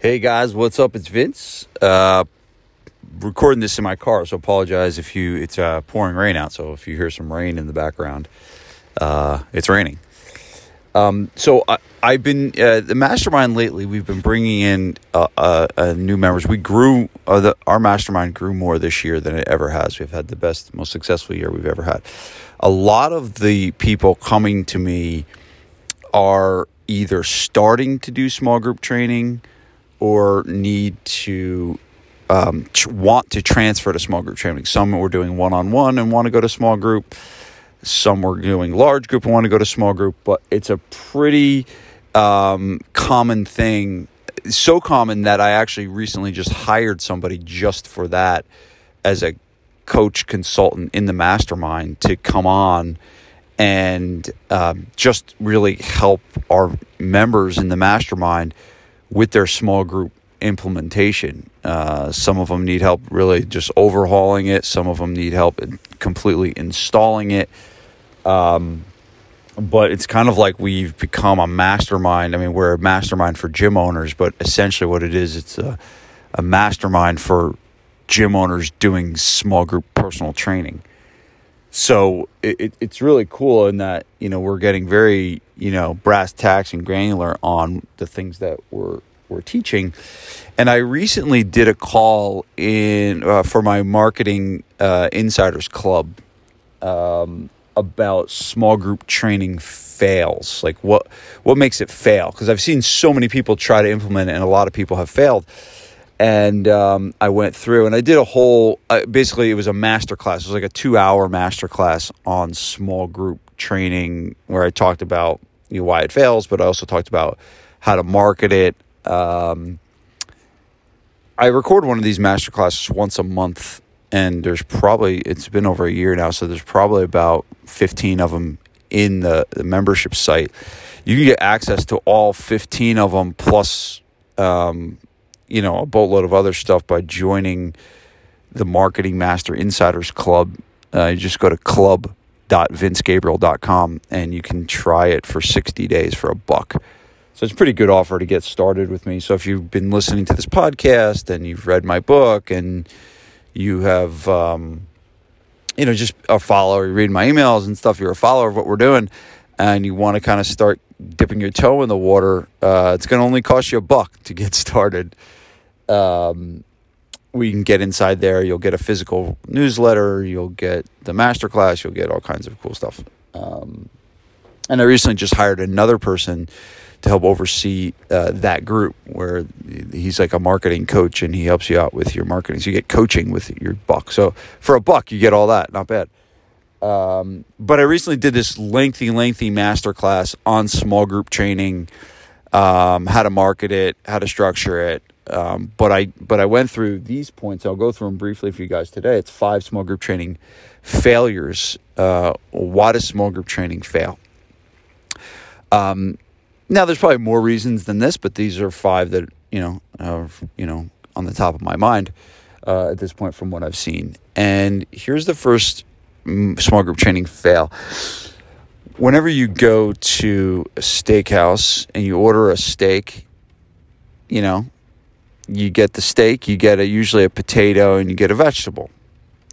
Hey guys, what's up? It's Vince. Uh, recording this in my car, so apologize if you. It's uh, pouring rain out, so if you hear some rain in the background, uh, it's raining. Um, so I, I've been uh, the mastermind lately. We've been bringing in new members. We grew uh, the, our mastermind grew more this year than it ever has. We've had the best, most successful year we've ever had. A lot of the people coming to me are either starting to do small group training or need to um, want to transfer to small group training. Some were doing one on one and want to go to small group. Some were doing large group and want to go to small group. But it's a pretty um, common thing. So common that I actually recently just hired somebody just for that as a coach consultant in the mastermind to come on and um, just really help our members in the mastermind with their small group implementation. Uh, some of them need help really just overhauling it. Some of them need help in completely installing it. Um, but it's kind of like we've become a mastermind. I mean, we're a mastermind for gym owners, but essentially what it is, it's a, a mastermind for gym owners doing small group personal training. So it, it's really cool in that, you know, we're getting very you know brass tacks and granular on the things that we're we're teaching. And I recently did a call in uh, for my marketing uh, insiders club um, about small group training fails. Like what what makes it fail? Because I've seen so many people try to implement it, and a lot of people have failed. And um, I went through and I did a whole. Uh, basically, it was a master class. It was like a two hour master class on small group training, where I talked about you know, why it fails, but I also talked about how to market it. Um, I record one of these master classes once a month, and there's probably it's been over a year now, so there's probably about 15 of them in the, the membership site. You can get access to all 15 of them plus, um, you know, a boatload of other stuff by joining the Marketing Master Insiders Club. Uh, you just go to club.vincegabriel.com and you can try it for 60 days for a buck. So it's a pretty good offer to get started with me. So if you've been listening to this podcast and you've read my book and you have, um, you know, just a follower, you read my emails and stuff, you're a follower of what we're doing, and you want to kind of start dipping your toe in the water, uh, it's going to only cost you a buck to get started. Um, we can get inside there. You'll get a physical newsletter. You'll get the masterclass. You'll get all kinds of cool stuff. Um, and I recently just hired another person to help oversee uh, that group where he's like a marketing coach and he helps you out with your marketing. So you get coaching with your buck. So for a buck, you get all that. Not bad. Um, but I recently did this lengthy, lengthy masterclass on small group training, um, how to market it, how to structure it, um, but I but I went through these points. I'll go through them briefly for you guys today. It's five small group training failures. Uh, why does small group training fail? Um, now, there's probably more reasons than this, but these are five that you know are you know on the top of my mind uh, at this point from what I've seen. And here's the first small group training fail. Whenever you go to a steakhouse and you order a steak, you know, you get the steak, you get a, usually a potato, and you get a vegetable.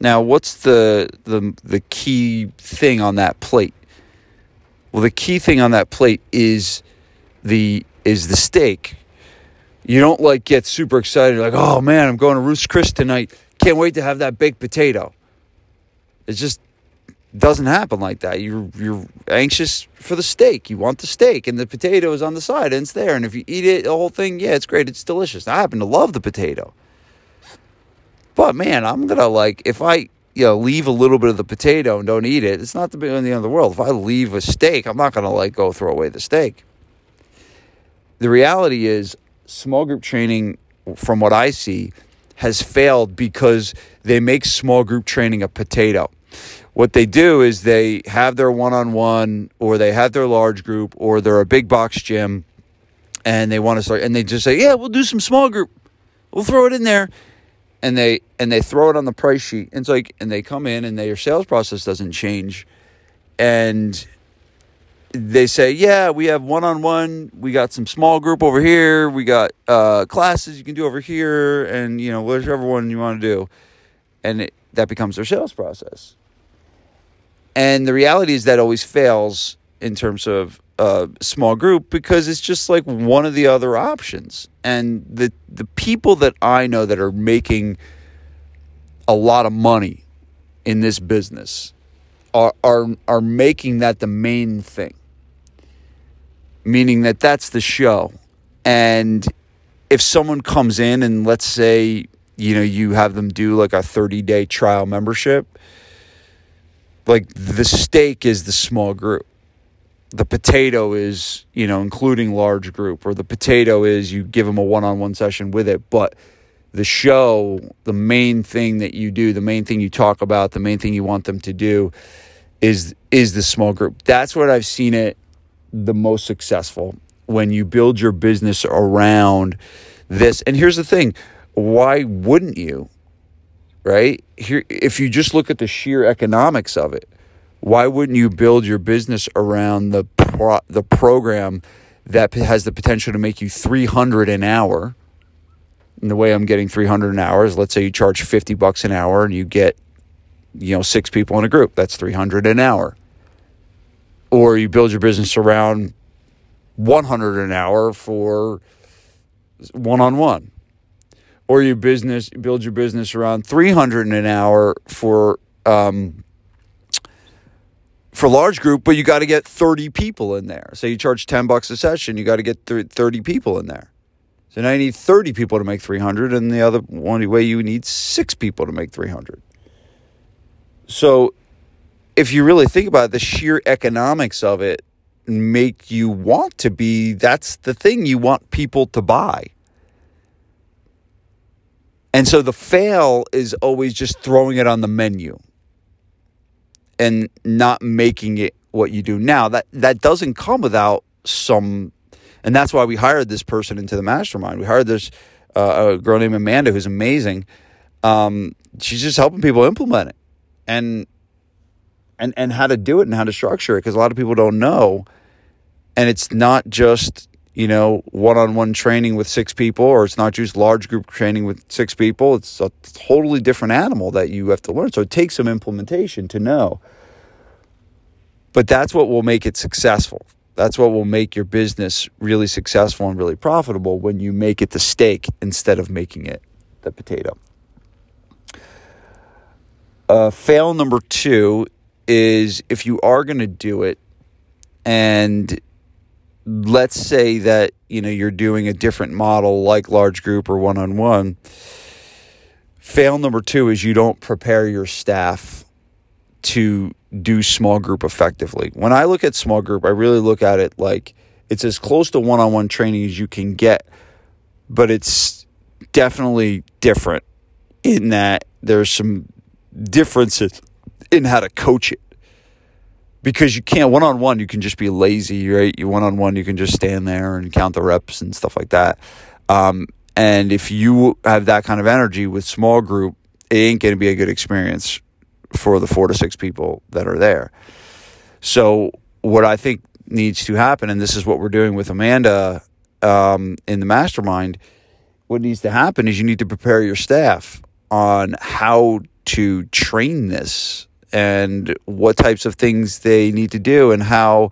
Now, what's the, the the key thing on that plate? Well, the key thing on that plate is the is the steak. You don't like get super excited like, "Oh man, I'm going to Ruth's Chris tonight. Can't wait to have that baked potato." It's just doesn't happen like that. You're you're anxious for the steak. You want the steak, and the potato is on the side, and it's there. And if you eat it, the whole thing, yeah, it's great. It's delicious. I happen to love the potato, but man, I'm gonna like if I you know leave a little bit of the potato and don't eat it. It's not the end of the world. If I leave a steak, I'm not gonna like go throw away the steak. The reality is, small group training, from what I see, has failed because they make small group training a potato what they do is they have their one-on-one or they have their large group or they're a big box gym and they want to start and they just say yeah we'll do some small group. We'll throw it in there. And they and they throw it on the price sheet. And it's like and they come in and their sales process doesn't change. And they say, yeah, we have one on one, we got some small group over here, we got uh, classes you can do over here, and you know whichever one you want to do, and it, that becomes their sales process. And the reality is that always fails in terms of a small group because it's just like one of the other options. And the the people that I know that are making a lot of money in this business are are are making that the main thing. Meaning that that's the show. And if someone comes in and let's say, you know, you have them do like a 30-day trial membership, like the steak is the small group. The potato is you know including large group or the potato is you give them a one-on-one session with it. But the show the main thing that you do the main thing you talk about the main thing you want them to do is is the small group. That's what i've seen it the most successful when you build your business around this. And here's the thing why wouldn't you right? Here if you just look at the sheer economics of it why wouldn't you build your business around the pro- the program that has the potential to make you 300 an hour? And the way I'm getting 300 an hour is let's say you charge 50 bucks an hour and you get you know six people in a group that's 300 an hour. Or you build your business around 100 an hour for one-on-one or your business build your business around 300 an hour for um, for large group, but you got to get 30 people in there. So you charge 10 bucks a session, you got to get 30 people in there. So now you need 30 people to make 300 and the other one way you need 6 people to make 300. So if you really think about it, the sheer economics of it make you want to be that's the thing you want people to buy. And so the fail is always just throwing it on the menu and not making it what you do now. That that doesn't come without some, and that's why we hired this person into the mastermind. We hired this uh, a girl named Amanda who's amazing. Um, she's just helping people implement it, and and and how to do it and how to structure it because a lot of people don't know, and it's not just you know one-on-one training with six people or it's not just large group training with six people it's a totally different animal that you have to learn. So it takes some implementation to know. But that's what will make it successful. That's what will make your business really successful and really profitable when you make it the steak instead of making it the potato. Uh, fail number two is if you are going to do it and let's say that you know you're doing a different model like large group or one-on-one fail number two is you don't prepare your staff to do small group effectively. When i look at small group i really look at it like it's as close to one-on-one training as you can get but it's definitely different in that there's some differences in how to coach it because you can't one on one. You can just be lazy, right? You one on one, you can just stand there and count the reps and stuff like that. Um, and if you have that kind of energy with small group, it ain't going to be a good experience for the four to six people that are there. So what I think needs to happen, and this is what we're doing with Amanda um, in the mastermind. What needs to happen is you need to prepare your staff on how to train this and what types of things they need to do and how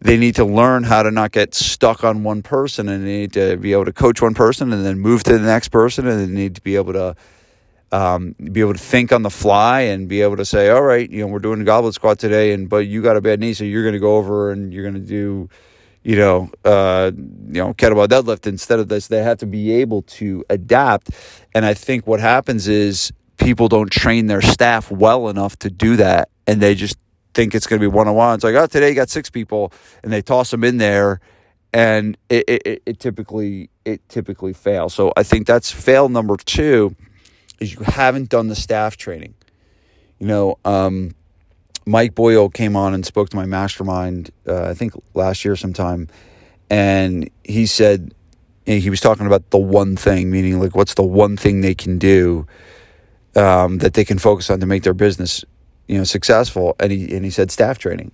they need to learn how to not get stuck on one person and they need to be able to coach one person and then move to the next person and they need to be able to um, be able to think on the fly and be able to say, all right, you know, we're doing a goblet squat today, and but you got a bad knee, so you're going to go over and you're going to do, you know, uh, you know, kettlebell deadlift instead of this. They have to be able to adapt, and I think what happens is people don't train their staff well enough to do that, and they just think it's going to be one on one. It's like, oh, today you got six people, and they toss them in there, and it, it, it typically it typically fails. So I think that's fail number two is you haven't done the staff training. You know, um, Mike Boyle came on and spoke to my mastermind, uh, I think last year sometime, and he said he was talking about the one thing, meaning like what's the one thing they can do um, that they can focus on to make their business, you know, successful. And he and he said staff training.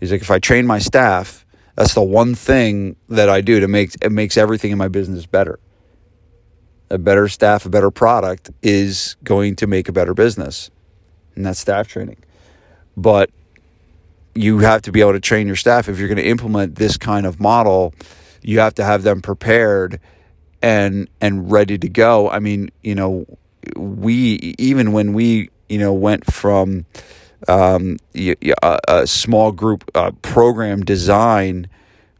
He's like, if I train my staff, that's the one thing that I do to make it makes everything in my business better. A better staff, a better product is going to make a better business, and that's staff training. But you have to be able to train your staff if you're going to implement this kind of model. You have to have them prepared and and ready to go. I mean, you know, we even when we you know went from um, a, a, small group uh, program design,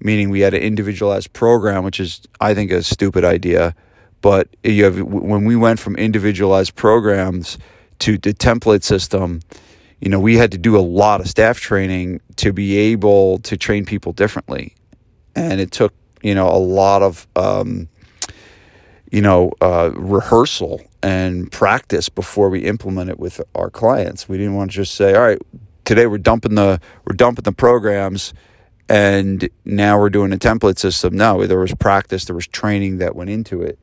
meaning we had an individualized program, which is I think a stupid idea. But you have when we went from individualized programs to the template system, you know, we had to do a lot of staff training to be able to train people differently, and it took you know a lot of um, you know, uh, rehearsal and practice before we implement it with our clients. We didn't want to just say, "All right, today we're dumping the we're dumping the programs, and now we're doing a template system." No, there was practice, there was training that went into it,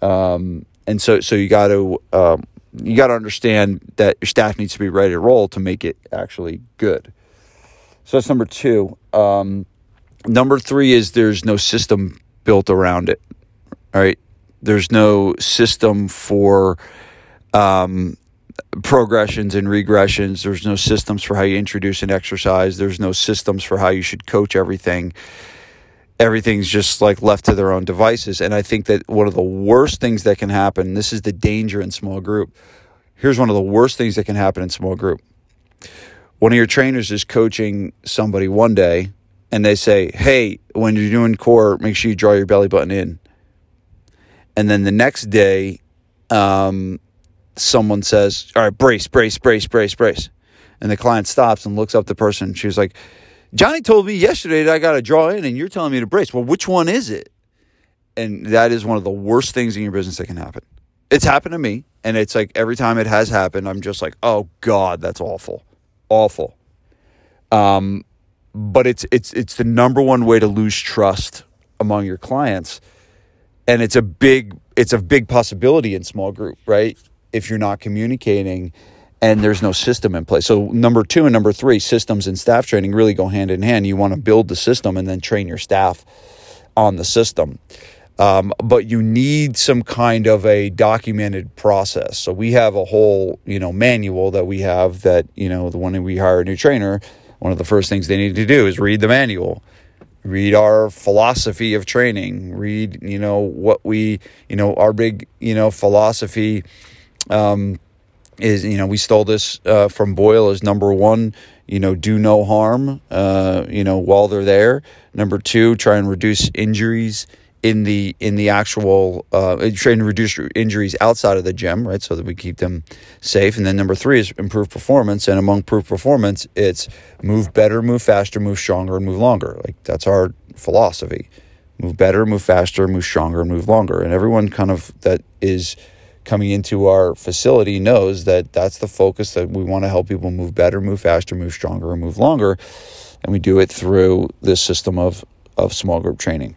um, and so so you got to um, you got to understand that your staff needs to be ready to roll to make it actually good. So that's number two. Um, number three is there's no system built around it. All right, there's no system for um, progressions and regressions. There's no systems for how you introduce an exercise. There's no systems for how you should coach everything. Everything's just like left to their own devices. And I think that one of the worst things that can happen, this is the danger in small group. Here's one of the worst things that can happen in small group. One of your trainers is coaching somebody one day and they say, Hey, when you're doing core, make sure you draw your belly button in and then the next day, um, someone says, "All right, brace, brace, brace, brace, brace," and the client stops and looks up the person. She's like, "Johnny told me yesterday that I got to draw in, and you're telling me to brace. Well, which one is it?" And that is one of the worst things in your business that can happen. It's happened to me, and it's like every time it has happened, I'm just like, "Oh God, that's awful, awful." Um, but it's it's it's the number one way to lose trust among your clients and it's a big it's a big possibility in small group, right? If you're not communicating and there's no system in place. So number 2 and number 3, systems and staff training really go hand in hand. You want to build the system and then train your staff on the system. Um, but you need some kind of a documented process. So we have a whole, you know, manual that we have that, you know, the one we hire a new trainer, one of the first things they need to do is read the manual read our philosophy of training read you know what we you know our big you know philosophy um, is you know we stole this uh, from boyle as number one you know do no harm uh, you know while they're there. Number two try and reduce injuries in the in the actual uh, trying to reduce injuries outside of the gym, right? So that we keep them safe. And then number three is improve performance. And among improve performance, it's move better, move faster, move stronger, and move longer. Like that's our philosophy: move better, move faster, move stronger, and move longer. And everyone kind of that is coming into our facility knows that that's the focus that we want to help people move better, move faster, move stronger, and move longer. And we do it through this system of of small group training.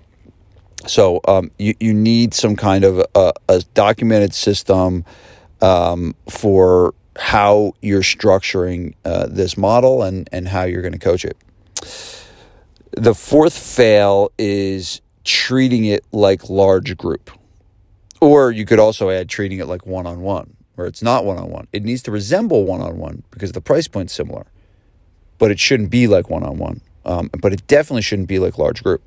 So um, you, you need some kind of a, a documented system um, for how you're structuring uh, this model and, and how you're going to coach it. The fourth fail is treating it like large group. Or you could also add treating it like one on one, where it's not one on one. It needs to resemble one on one because the price point's similar, but it shouldn't be like one on one. But it definitely shouldn't be like large group.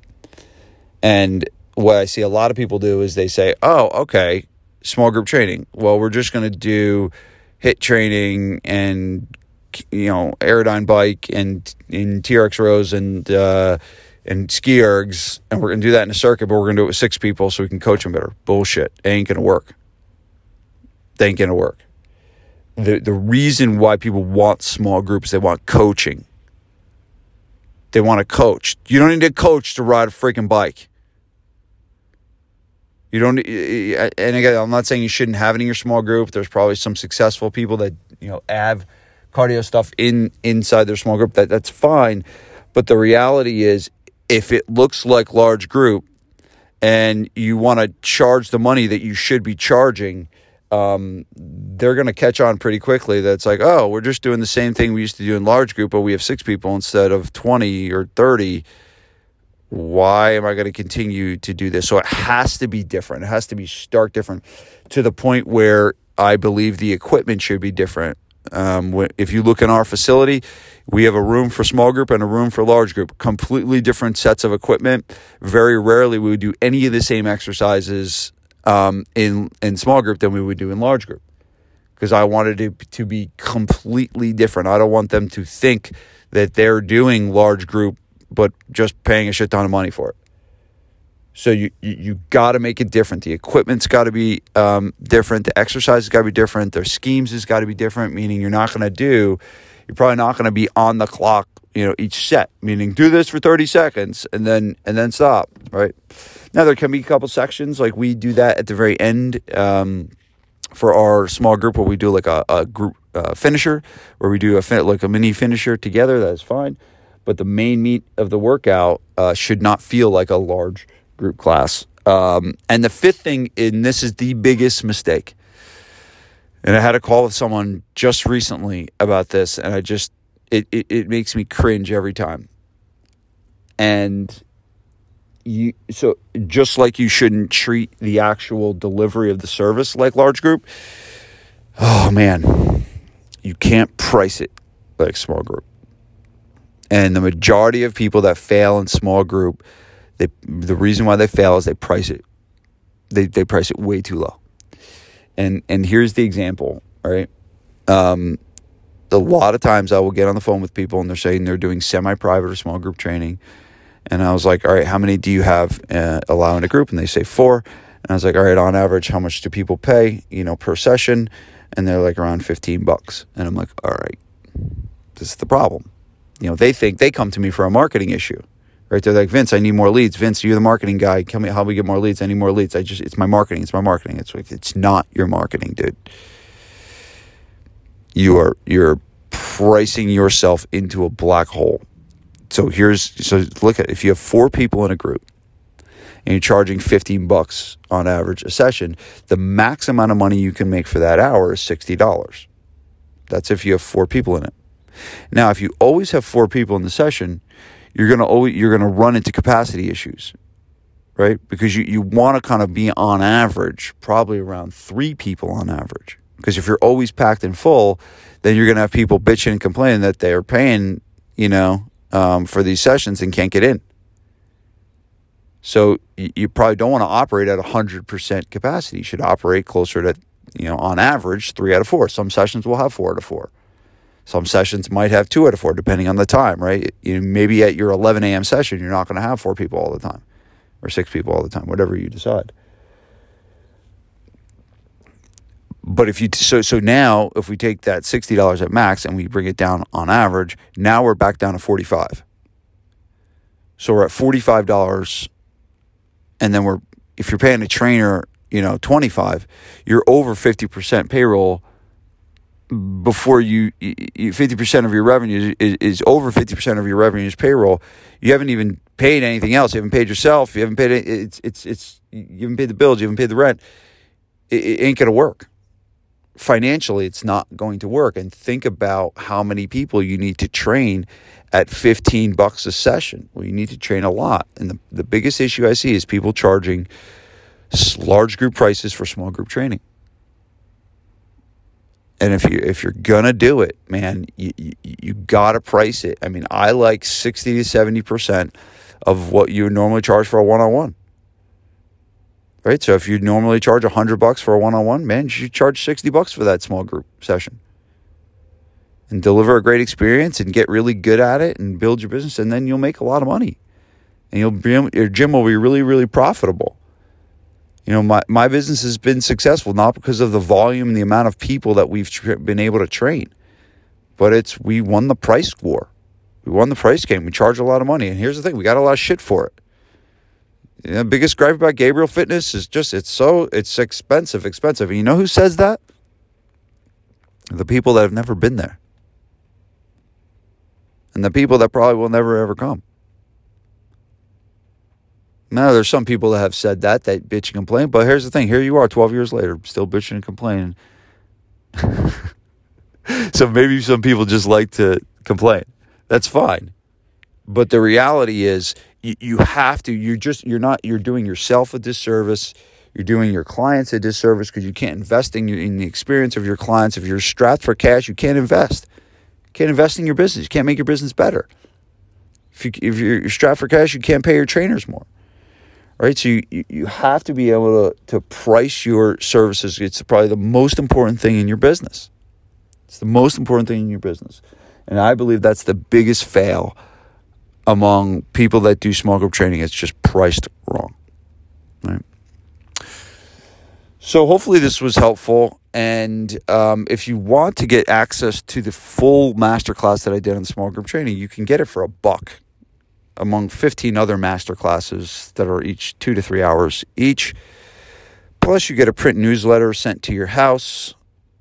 And what I see a lot of people do is they say, oh, okay, small group training. Well, we're just going to do HIIT training and, you know, Airdyne bike and in TRX rows and, uh, and ski ergs, and we're going to do that in a circuit, but we're going to do it with six people so we can coach them better. Bullshit. It ain't going to work. They ain't going to work. The, the reason why people want small groups, they want coaching. They want to coach. You don't need a coach to ride a freaking bike. You don't, and again, I'm not saying you shouldn't have it in your small group. There's probably some successful people that you know have cardio stuff in inside their small group. That that's fine, but the reality is, if it looks like large group, and you want to charge the money that you should be charging, um, they're going to catch on pretty quickly that it's like, oh, we're just doing the same thing we used to do in large group, but we have six people instead of 20 or 30. Why am I going to continue to do this? So it has to be different. It has to be stark different to the point where I believe the equipment should be different. Um, if you look in our facility, we have a room for small group and a room for large group, completely different sets of equipment. Very rarely we would do any of the same exercises um, in in small group than we would do in large group because I wanted it to be completely different. I don't want them to think that they're doing large group but just paying a shit ton of money for it. So you you, you got to make it different. The equipment's got to be um, different. The exercise has got to be different. Their schemes has got to be different. Meaning you're not going to do. You're probably not going to be on the clock. You know each set. Meaning do this for 30 seconds and then and then stop. Right. Now there can be a couple sections like we do that at the very end um, for our small group where we do like a, a group uh, finisher where we do a fin- like a mini finisher together. That's fine. But the main meat of the workout uh, should not feel like a large group class. Um, and the fifth thing, and this is the biggest mistake. And I had a call with someone just recently about this, and I just, it, it, it makes me cringe every time. And you, so just like you shouldn't treat the actual delivery of the service like large group, oh man, you can't price it like small group. And the majority of people that fail in small group, they the reason why they fail is they price it. They they price it way too low. And and here's the example, right? Um, a lot of times I will get on the phone with people and they're saying they're doing semi-private or small group training, and I was like, all right, how many do you have uh, allowing a group? And they say four. And I was like, all right, on average, how much do people pay, you know, per session? And they're like around 15 bucks. And I'm like, all right, this is the problem. You know, they think they come to me for a marketing issue right? They're like, Vince, I need more leads. Vince, you're the marketing guy. Tell me how we get more leads. I need more leads. I just, it's my marketing. It's my marketing. It's like, it's not your marketing, dude. You are, you're pricing yourself into a black hole. So here's, so look at, if you have four people in a group and you're charging 15 bucks on average a session, the max amount of money you can make for that hour is $60. That's if you have four people in it. Now, if you always have four people in the session, you're gonna always you're gonna run into capacity issues, right? Because you, you want to kind of be on average, probably around three people on average. Because if you're always packed and full, then you're gonna have people bitching and complaining that they're paying, you know, um, for these sessions and can't get in. So you, probably don't want to operate at 100% capacity. You should operate closer to, you know, on average, three out of four. Some sessions will have four out of four. Some sessions might have two out of four, depending on the time, right? You maybe at your 11 a.m. session, you're not going to have four people all the time or six people all the time, whatever you decide. But if you so so now if we take that sixty dollars at max and we bring it down on average, now we're back down to forty five. So we're at forty five dollars, and then we're if you're paying a trainer, you know, twenty five, you're over fifty percent payroll before you, fifty percent of your revenue is, is over fifty percent of your revenue is payroll. You haven't even paid anything else. You haven't paid yourself. You haven't paid it's it's it's you haven't paid the bills. You haven't paid the rent. It, it ain't gonna work. Financially, it's not going to work. And think about how many people you need to train at 15 bucks a session. Well, you need to train a lot. And the, the biggest issue I see is people charging large group prices for small group training. And if you if you're gonna do it, man, you you, you gotta price it. I mean, I like sixty to seventy percent of what you normally charge for a one on one. Right. So if you normally charge hundred bucks for a one on one, man, you should charge sixty bucks for that small group session. And deliver a great experience and get really good at it and build your business, and then you'll make a lot of money. And you'll be, your gym will be really, really profitable. You know, my, my business has been successful not because of the volume and the amount of people that we've been able to train, but it's we won the price war. We won the price game. We charge a lot of money. And here's the thing we got a lot of shit for it. You know, the biggest gripe about Gabriel Fitness is just it's so it's expensive, expensive. And you know who says that? The people that have never been there. And the people that probably will never ever come. Now, there's some people that have said that, that bitch and complain, but here's the thing here you are 12 years later, still bitching and complaining. so maybe some people just like to complain. That's fine. But the reality is, you, have to, you're just, you're not, you're doing yourself a disservice. You're doing your clients a disservice because you can't invest in, in the experience of your clients. If you're strapped for cash, you can't invest. You can't invest in your business. You can't make your business better. If, you, if you're strapped for cash, you can't pay your trainers more right? So you, you have to be able to, to price your services. It's probably the most important thing in your business. It's the most important thing in your business. And I believe that's the biggest fail among people that do small group training. It's just priced wrong, right? So hopefully this was helpful. And um, if you want to get access to the full masterclass that I did on small group training, you can get it for a buck among 15 other master classes that are each two to three hours each. Plus, you get a print newsletter sent to your house.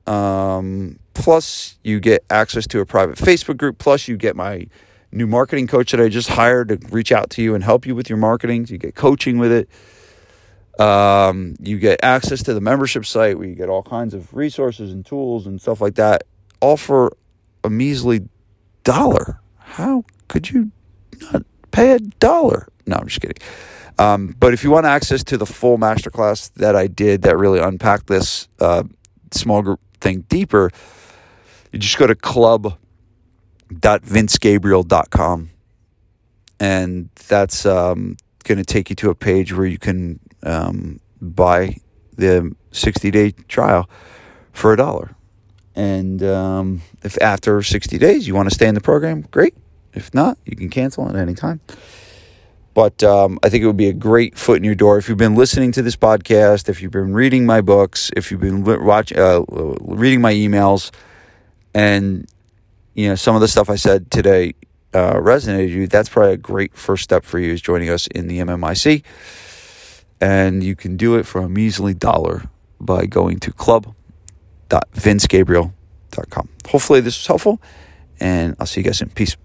Um, plus, you get access to a private Facebook group. Plus, you get my new marketing coach that I just hired to reach out to you and help you with your marketing. You get coaching with it. Um, you get access to the membership site where you get all kinds of resources and tools and stuff like that, all for a measly dollar. How could you not pay a dollar. No, I'm just kidding. Um, but if you want access to the full masterclass that I did that really unpacked this uh, small group thing deeper, you just go to club.vincegabriel.com. And that's um, going to take you to a page where you can um, buy the 60 day trial for a dollar. And um, if after 60 days you want to stay in the program, great. If not, you can cancel at any time. But um, I think it would be a great foot in your door if you've been listening to this podcast, if you've been reading my books, if you've been watching, uh, reading my emails, and you know some of the stuff I said today uh, resonated with you. That's probably a great first step for you is joining us in the MMIC, and you can do it for a measly dollar by going to club.vincegabriel.com. Hopefully, this was helpful, and I'll see you guys soon. Peace.